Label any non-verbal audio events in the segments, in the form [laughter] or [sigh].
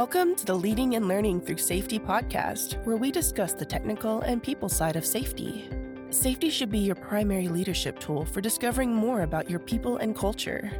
Welcome to the Leading and Learning Through Safety podcast, where we discuss the technical and people side of safety. Safety should be your primary leadership tool for discovering more about your people and culture.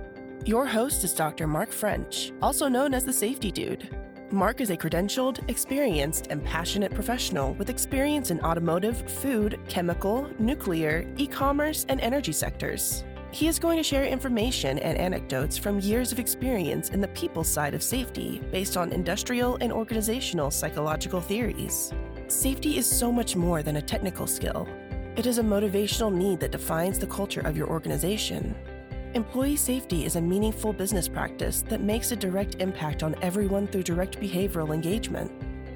Your host is Dr. Mark French, also known as the Safety Dude. Mark is a credentialed, experienced, and passionate professional with experience in automotive, food, chemical, nuclear, e commerce, and energy sectors. He is going to share information and anecdotes from years of experience in the people side of safety based on industrial and organizational psychological theories. Safety is so much more than a technical skill. It is a motivational need that defines the culture of your organization. Employee safety is a meaningful business practice that makes a direct impact on everyone through direct behavioral engagement.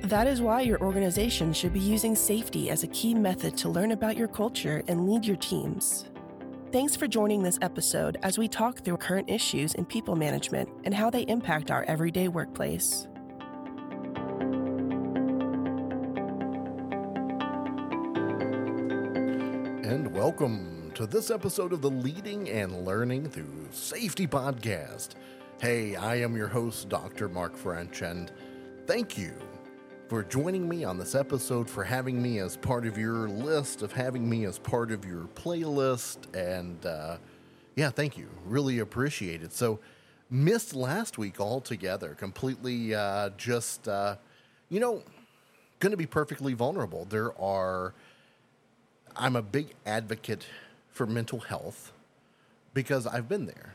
That is why your organization should be using safety as a key method to learn about your culture and lead your teams. Thanks for joining this episode as we talk through current issues in people management and how they impact our everyday workplace. And welcome to this episode of the Leading and Learning Through Safety podcast. Hey, I am your host, Dr. Mark French, and thank you for joining me on this episode, for having me as part of your list, of having me as part of your playlist. And uh, yeah, thank you. Really appreciate it. So, missed last week altogether, completely uh, just, uh, you know, going to be perfectly vulnerable. There are, I'm a big advocate for mental health because I've been there.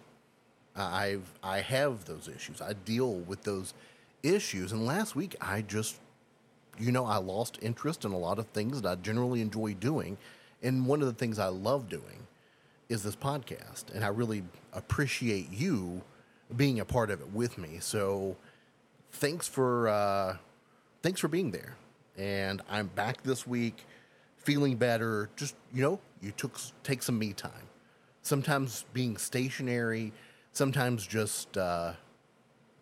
I've I have those issues. I deal with those issues. And last week I just you know, I lost interest in a lot of things that I generally enjoy doing. And one of the things I love doing is this podcast. And I really appreciate you being a part of it with me. So thanks for uh, thanks for being there. And I'm back this week feeling better. Just, you know, you took take some me time. Sometimes being stationary, sometimes just uh,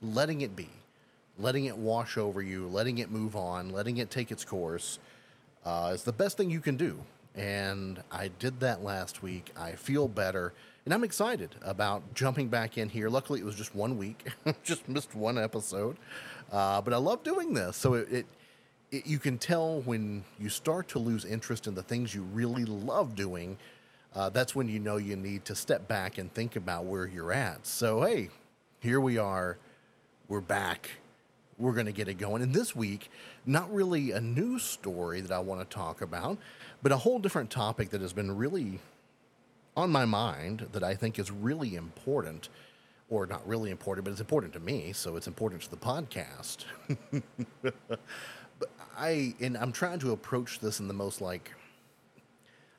letting it be letting it wash over you, letting it move on, letting it take its course uh, is the best thing you can do. And I did that last week. I feel better. And I'm excited about jumping back in here. Luckily, it was just one week, [laughs] just missed one episode. Uh, but I love doing this. So it, it, it, you can tell when you start to lose interest in the things you really love doing. Uh, that's when you know you need to step back and think about where you're at. So, hey, here we are. We're back we're going to get it going. And this week, not really a news story that I want to talk about, but a whole different topic that has been really on my mind that I think is really important, or not really important, but it's important to me, so it's important to the podcast. but [laughs] I and I'm trying to approach this in the most like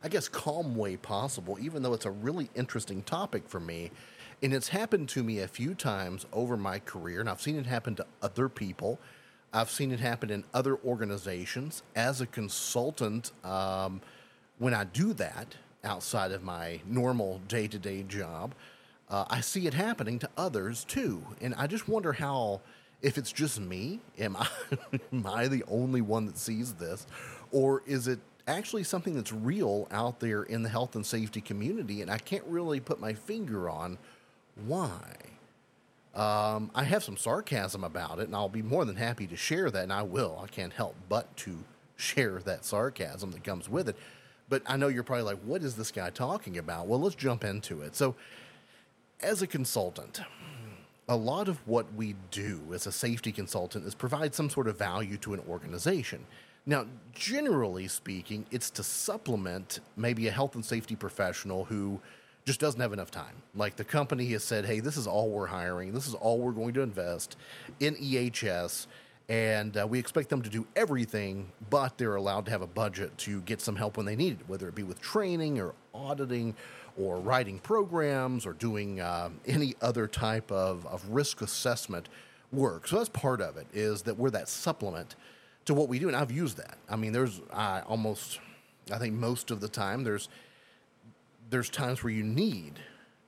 I guess calm way possible, even though it's a really interesting topic for me and it's happened to me a few times over my career, and I've seen it happen to other people. I've seen it happen in other organizations. As a consultant, um, when I do that outside of my normal day to day job, uh, I see it happening to others too. And I just wonder how, if it's just me, am I, [laughs] am I the only one that sees this? Or is it actually something that's real out there in the health and safety community? And I can't really put my finger on why? Um, I have some sarcasm about it, and I'll be more than happy to share that, and I will. I can't help but to share that sarcasm that comes with it. But I know you're probably like, what is this guy talking about? Well, let's jump into it. So, as a consultant, a lot of what we do as a safety consultant is provide some sort of value to an organization. Now, generally speaking, it's to supplement maybe a health and safety professional who just doesn't have enough time. Like the company has said, hey, this is all we're hiring, this is all we're going to invest in EHS. And uh, we expect them to do everything, but they're allowed to have a budget to get some help when they need it, whether it be with training or auditing or writing programs or doing uh, any other type of, of risk assessment work. So that's part of it, is that we're that supplement to what we do. And I've used that. I mean, there's almost, I think most of the time, there's there's times where you need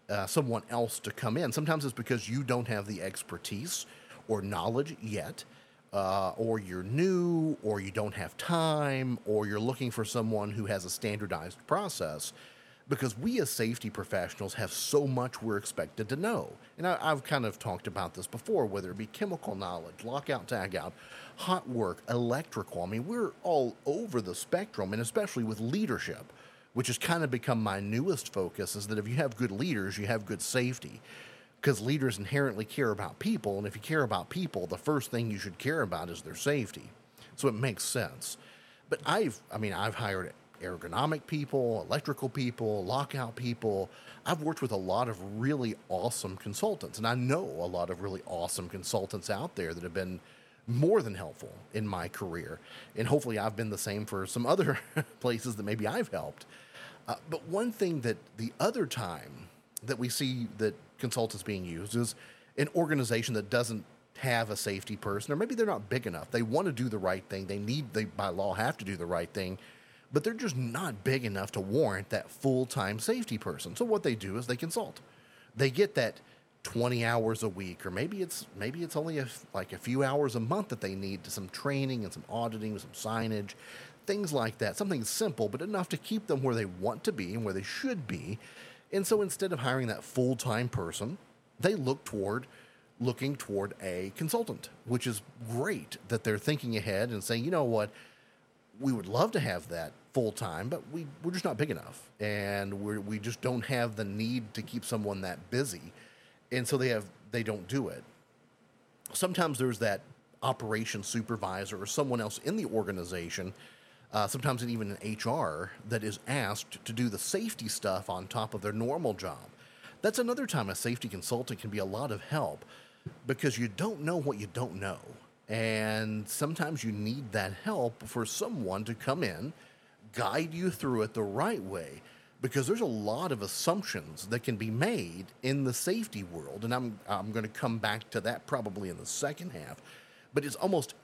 uh, someone else to come in. Sometimes it's because you don't have the expertise or knowledge yet, uh, or you're new, or you don't have time, or you're looking for someone who has a standardized process. because we as safety professionals have so much we're expected to know. And I, have kind of talked about this before, whether it be chemical knowledge, lockout, tagout, hot work, electrical. I mean, we're all over the spectrum, and especially with leadership, which has kind of become my newest focus is that if you have good leaders, you have good safety. Because leaders inherently care about people, and if you care about people, the first thing you should care about is their safety. So it makes sense. But I've, I mean, I've hired ergonomic people, electrical people, lockout people. I've worked with a lot of really awesome consultants, and I know a lot of really awesome consultants out there that have been more than helpful in my career. And hopefully, I've been the same for some other [laughs] places that maybe I've helped. Uh, but one thing that the other time that we see that consultants being used is an organization that doesn't have a safety person, or maybe they're not big enough. They want to do the right thing. They need, they by law have to do the right thing but they're just not big enough to warrant that full time safety person. So what they do is they consult. They get that 20 hours a week, or maybe it's maybe it's only a, like a few hours a month that they need to some training and some auditing, some signage, things like that. Something simple, but enough to keep them where they want to be and where they should be. And so instead of hiring that full time person, they look toward looking toward a consultant, which is great that they're thinking ahead and saying, you know what, we would love to have that full time, but we, we're just not big enough. And we we just don't have the need to keep someone that busy. And so they have they don't do it. Sometimes there's that operation supervisor or someone else in the organization, uh, sometimes even an HR, that is asked to do the safety stuff on top of their normal job. That's another time a safety consultant can be a lot of help because you don't know what you don't know. And sometimes you need that help for someone to come in guide you through it the right way because there's a lot of assumptions that can be made in the safety world and I'm I'm going to come back to that probably in the second half but it's almost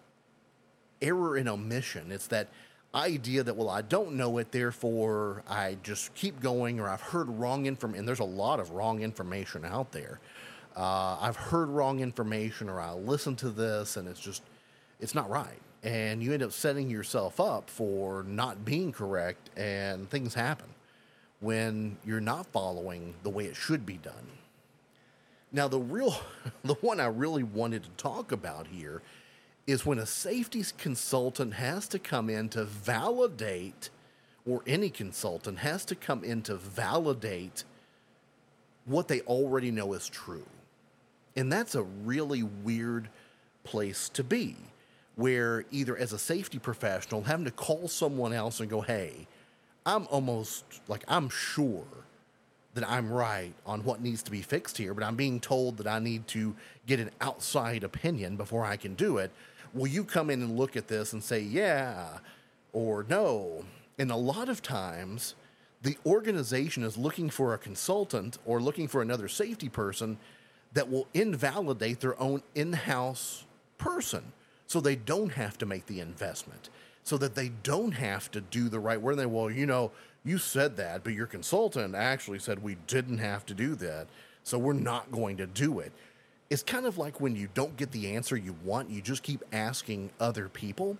error and omission. It's that idea that well I don't know it therefore I just keep going or I've heard wrong information and there's a lot of wrong information out there. Uh, I've heard wrong information or I listen to this and it's just it's not right. And you end up setting yourself up for not being correct and things happen when you're not following the way it should be done. Now the real [laughs] the one I really wanted to talk about here is when a safety consultant has to come in to validate or any consultant has to come in to validate what they already know is true. And that's a really weird place to be where either as a safety professional having to call someone else and go, hey, I'm almost like I'm sure that I'm right on what needs to be fixed here, but I'm being told that I need to get an outside opinion before I can do it. Will you come in and look at this and say, yeah or no? And a lot of times, the organization is looking for a consultant or looking for another safety person that will invalidate their own in house person so they don't have to make the investment, so that they don't have to do the right work. They, well, you know, you said that, but your consultant actually said we didn't have to do that, so we're not going to do it. It's kind of like when you don't get the answer you want, you just keep asking other people,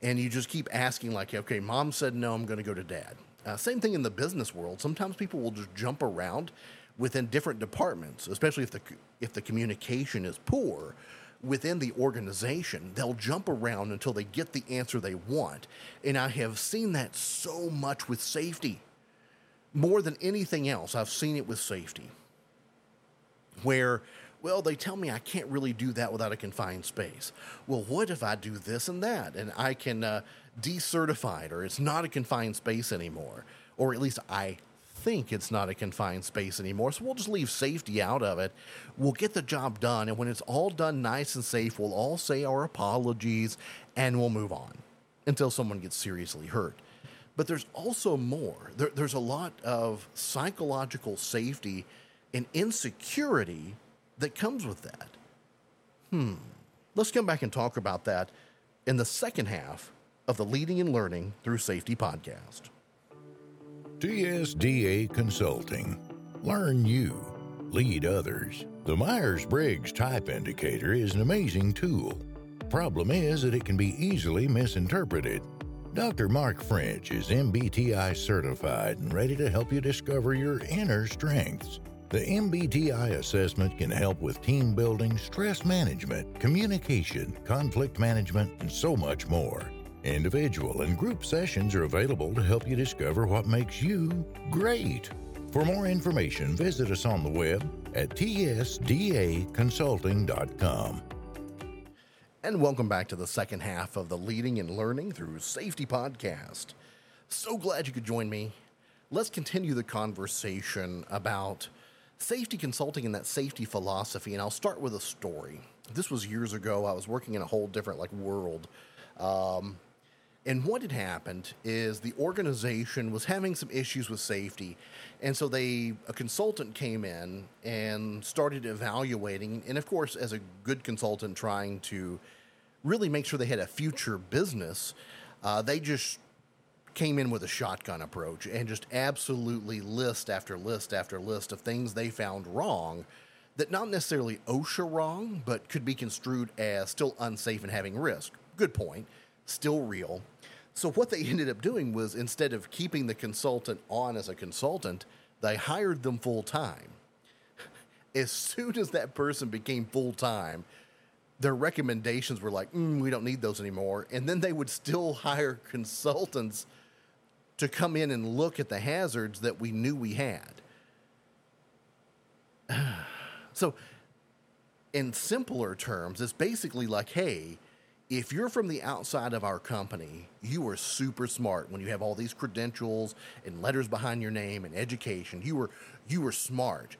and you just keep asking, like, okay, mom said no, I'm going to go to dad. Uh, same thing in the business world. Sometimes people will just jump around within different departments, especially if the if the communication is poor within the organization, they'll jump around until they get the answer they want. And I have seen that so much with safety. More than anything else, I've seen it with safety. Where, well, they tell me I can't really do that without a confined space. Well, what if I do this and that and I can uh, decertify it or it's not a confined space anymore? Or at least I think it's not a confined space anymore. So we'll just leave safety out of it. We'll get the job done. And when it's all done nice and safe, we'll all say our apologies and we'll move on until someone gets seriously hurt. But there's also more. There, there's a lot of psychological safety and insecurity that comes with that. Hmm. Let's come back and talk about that in the second half of the Leading and Learning Through Safety podcast. TSDA Consulting. Learn you, lead others. The Myers Briggs Type Indicator is an amazing tool. Problem is that it can be easily misinterpreted. Dr. Mark French is MBTI certified and ready to help you discover your inner strengths. The MBTI assessment can help with team building, stress management, communication, conflict management, and so much more. Individual and group sessions are available to help you discover what makes you great. For more information, visit us on the web at tsdaconsulting.com. And welcome back to the second half of the Leading and Learning Through Safety podcast. So glad you could join me. Let's continue the conversation about safety consulting and that safety philosophy. And I'll start with a story. This was years ago. I was working in a whole different like world. Um, and what had happened is the organization was having some issues with safety. And so they a consultant came in and started evaluating and of course as a good consultant trying to really make sure they had a future business, uh, they just came in with a shotgun approach and just absolutely list after list after list of things they found wrong that not necessarily OSHA wrong, but could be construed as still unsafe and having risk. Good point. Still real so what they [laughs] ended up doing was instead of keeping the consultant on as a consultant, they hired them full time. [laughs] As soon as that person became full time, their recommendations were like, mm, we don't need those anymore. And then they would still [laughs] hire consultants to come in and look at the hazards that we knew we had. [sighs] so, in simpler terms, it's basically like, hey, if you're from the outside of our company, you are super smart when you have all these credentials and letters behind your name and education. You were you were smart.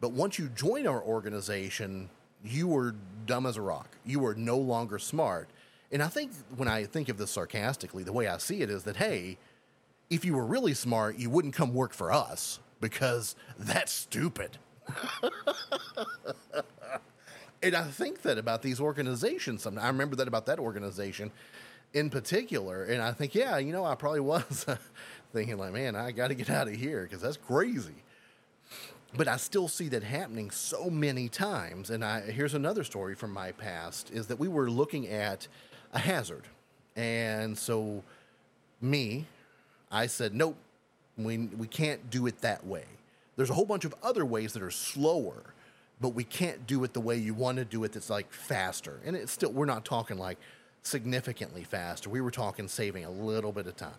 But once you join our organization, you were dumb as a rock. You were no longer smart. And I think when I think of this sarcastically, the way I see it is that hey, if you were really smart, you wouldn't come work for us because that's stupid. [laughs] And I think that about these organizations. Sometimes I remember that about that organization in particular. And I think, yeah, you know, I probably [laughs] was thinking, like, man, I got to get out of here because that's crazy. But I still see that happening so many times. And I, here's another story from my past is that we were looking at a hazard. And so, me, I said, nope, we, we can't do it that way. There's a whole bunch of other ways that are slower but we can't do it the way you want to do it that's like faster. And it's still, we're not talking like significantly faster. We were talking saving a little bit of time.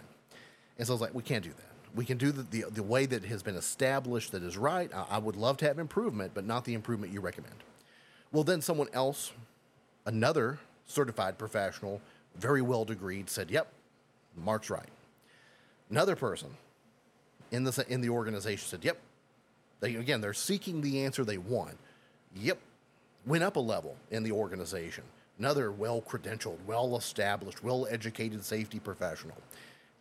And so I was like, we can't do that. We can do the, the, the way that has been established that is right. I, I would love to have improvement, but not the improvement you recommend. Well, then someone else, another certified professional, very well degreed, said, yep, Mark's right. Another person in the, in the organization said, yep, they, again, they're seeking the answer they want. Yep. Went up a level in the organization. Another well credentialed, well established, well educated safety professional.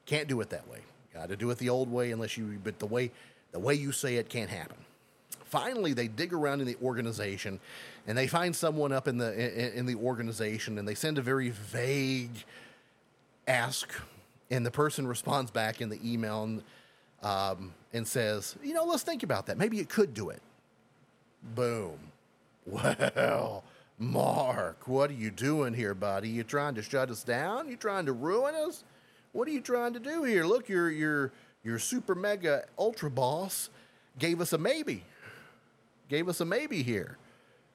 Can't do it that way. Got to do it the old way unless you, but the way, the way you say it can't happen. Finally, they dig around in the organization and they find someone up in the, in, in the organization and they send a very vague ask. And the person responds back in the email and, um, and says, you know, let's think about that. Maybe it could do it. Boom. Well, Mark, what are you doing here, buddy? You trying to shut us down? You trying to ruin us? What are you trying to do here? Look, your your your super mega ultra boss gave us a maybe. Gave us a maybe here.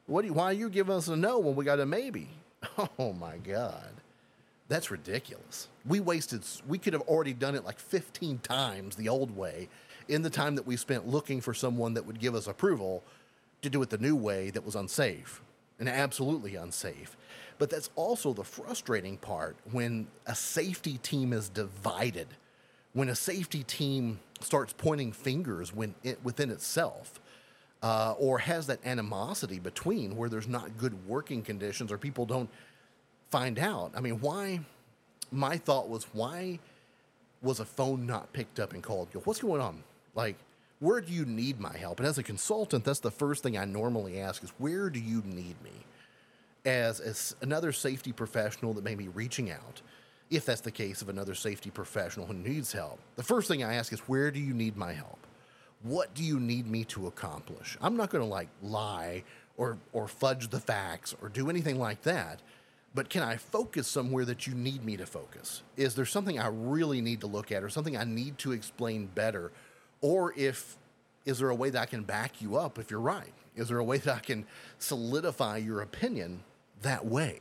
What do you, why are you giving us a no when we got a maybe? [laughs] Oh my god. That's ridiculous. We wasted we could have already done it like 15 times the old way in the time that we spent looking for someone that would give us approval to do it the new way that was unsafe and absolutely unsafe. But that's also the frustrating part when a safety team is divided, when a safety team starts pointing fingers when it, within itself. Uh, or has that animosity between where there's not good working conditions or people don't find out. I mean, why? My thought was, why was a phone not picked up and called? What's going on? Like, where do you need my help? And as a consultant, that's the first thing I normally ask is, where do you need me? As, as another safety professional that may be reaching out, if that's the case of another safety professional who needs help, the first thing I ask is, where do you need my help? What do you need me to accomplish? I'm not going to like lie or, or fudge the facts or do anything like that. but can I focus somewhere that you need me to focus? Is there something I really need to look at or something I need to explain better? Or if is there a way that I can back you up if you're right? Is there a way [laughs] that I can solidify your opinion that way?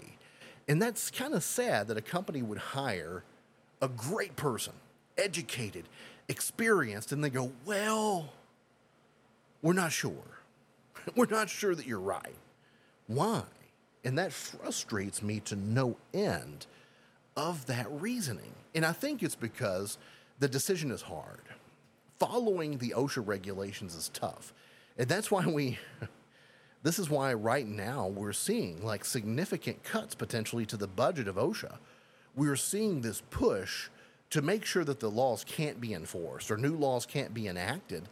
And that's kind of sad that a company would hire a great person, educated, experienced, and they go, Well, we're not sure. [laughs] we're not sure that you're right. Why? And that frustrates me to no end of that reasoning. And I think it's because the decision is hard. Following the OSHA regulations is tough. And that's why we, [laughs] this is why right now we're seeing like significant cuts potentially to the budget of OSHA. We're seeing this push to make sure that the laws can't be enforced or new laws can't be enacted.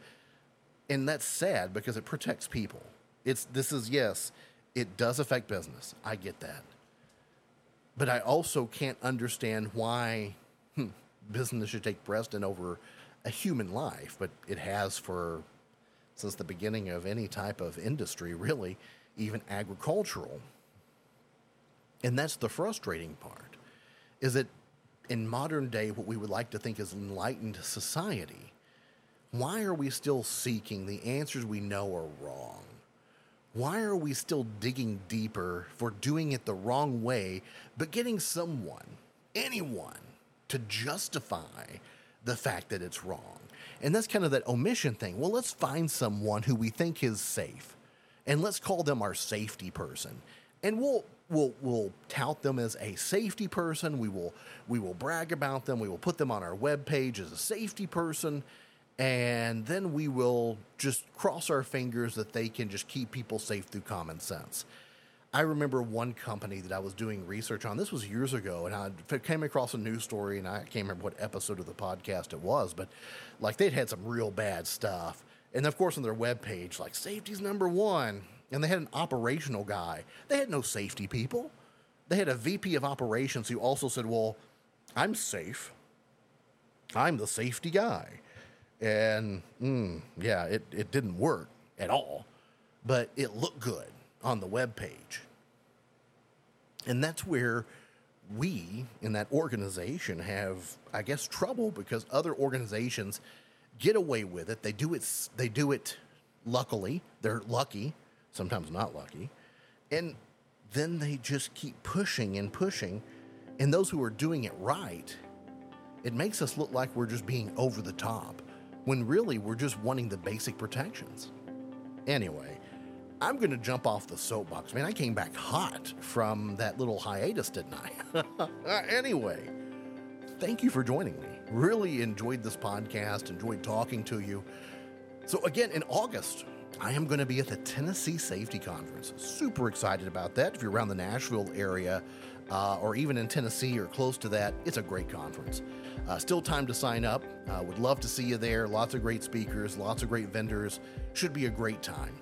And that's sad because it protects people. It's this is yes, it does affect business. I get that. But I also can't understand why hmm, business should take precedent over a human life, but it has for since the beginning of any type of industry, really, even agricultural. And that's the frustrating part, is that in modern day, what we would like to think is enlightened society, why are we still seeking the answers we know are wrong? why are we still digging deeper for doing it the wrong way, but getting someone, anyone, to justify the fact that it's wrong? And that's kind of that omission thing. Well, let's find someone who we think is safe, and let's call them our safety person. And we'll we'll we'll tout them as a safety person. We will we will brag about them. We will put them on our web page as a safety person and then we will just cross our fingers that they can just keep people safe through common sense. I remember one company that I was doing research on. This was years ago, and I came across a news story, and I can't remember what episode of the podcast it was, but like they'd had some real bad stuff. And of course, on their webpage, like safety's number one, and they had an operational guy. They had no safety people. They had a VP of operations who also said, Well, I'm safe. I'm the safety guy. And mm, yeah, it, it didn't work at all, but it looked good on the web page. And that's where we in that organization have, I guess, trouble because other organizations get away with it. They do it. They do it. Luckily, they're lucky. Sometimes not lucky, and then they just keep pushing and pushing. And those who are doing it right, it makes us look like we're just being over the top when really we're just wanting the basic protections. Anyway, I'm going to jump off the soapbox. Man, I came back hot from that little hiatus, didn't I? [laughs] anyway, thank you for joining me. Really enjoyed this podcast, enjoyed talking to you. So, again, in August, I am going to be at the Tennessee Safety Conference. Super excited about that. If you're around the Nashville area uh, or even in Tennessee or close to that, it's a great conference. Uh, still time to sign up. Uh, would love to see you there. Lots of great speakers, lots of great vendors. Should be a great time.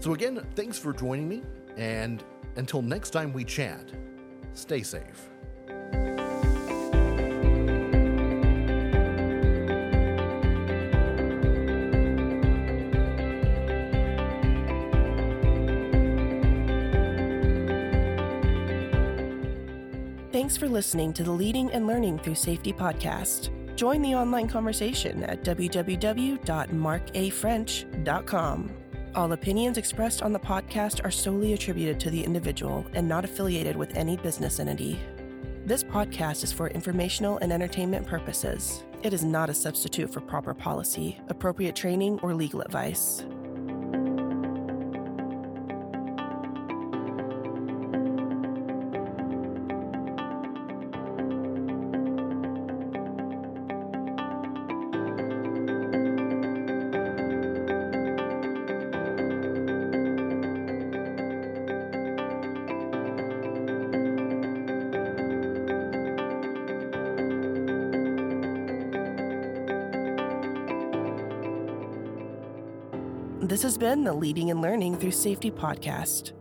So, again, thanks for joining me. And until next time we chat, stay safe. Thanks for listening to the Leading and Learning Through Safety podcast. Join the online conversation at www.markafrench.com. All opinions expressed on the podcast are solely attributed to the individual and not affiliated with any business entity. This podcast is for informational and entertainment purposes. It is not a substitute for proper policy, appropriate training, or legal advice. Has been the Leading and Learning Through Safety podcast.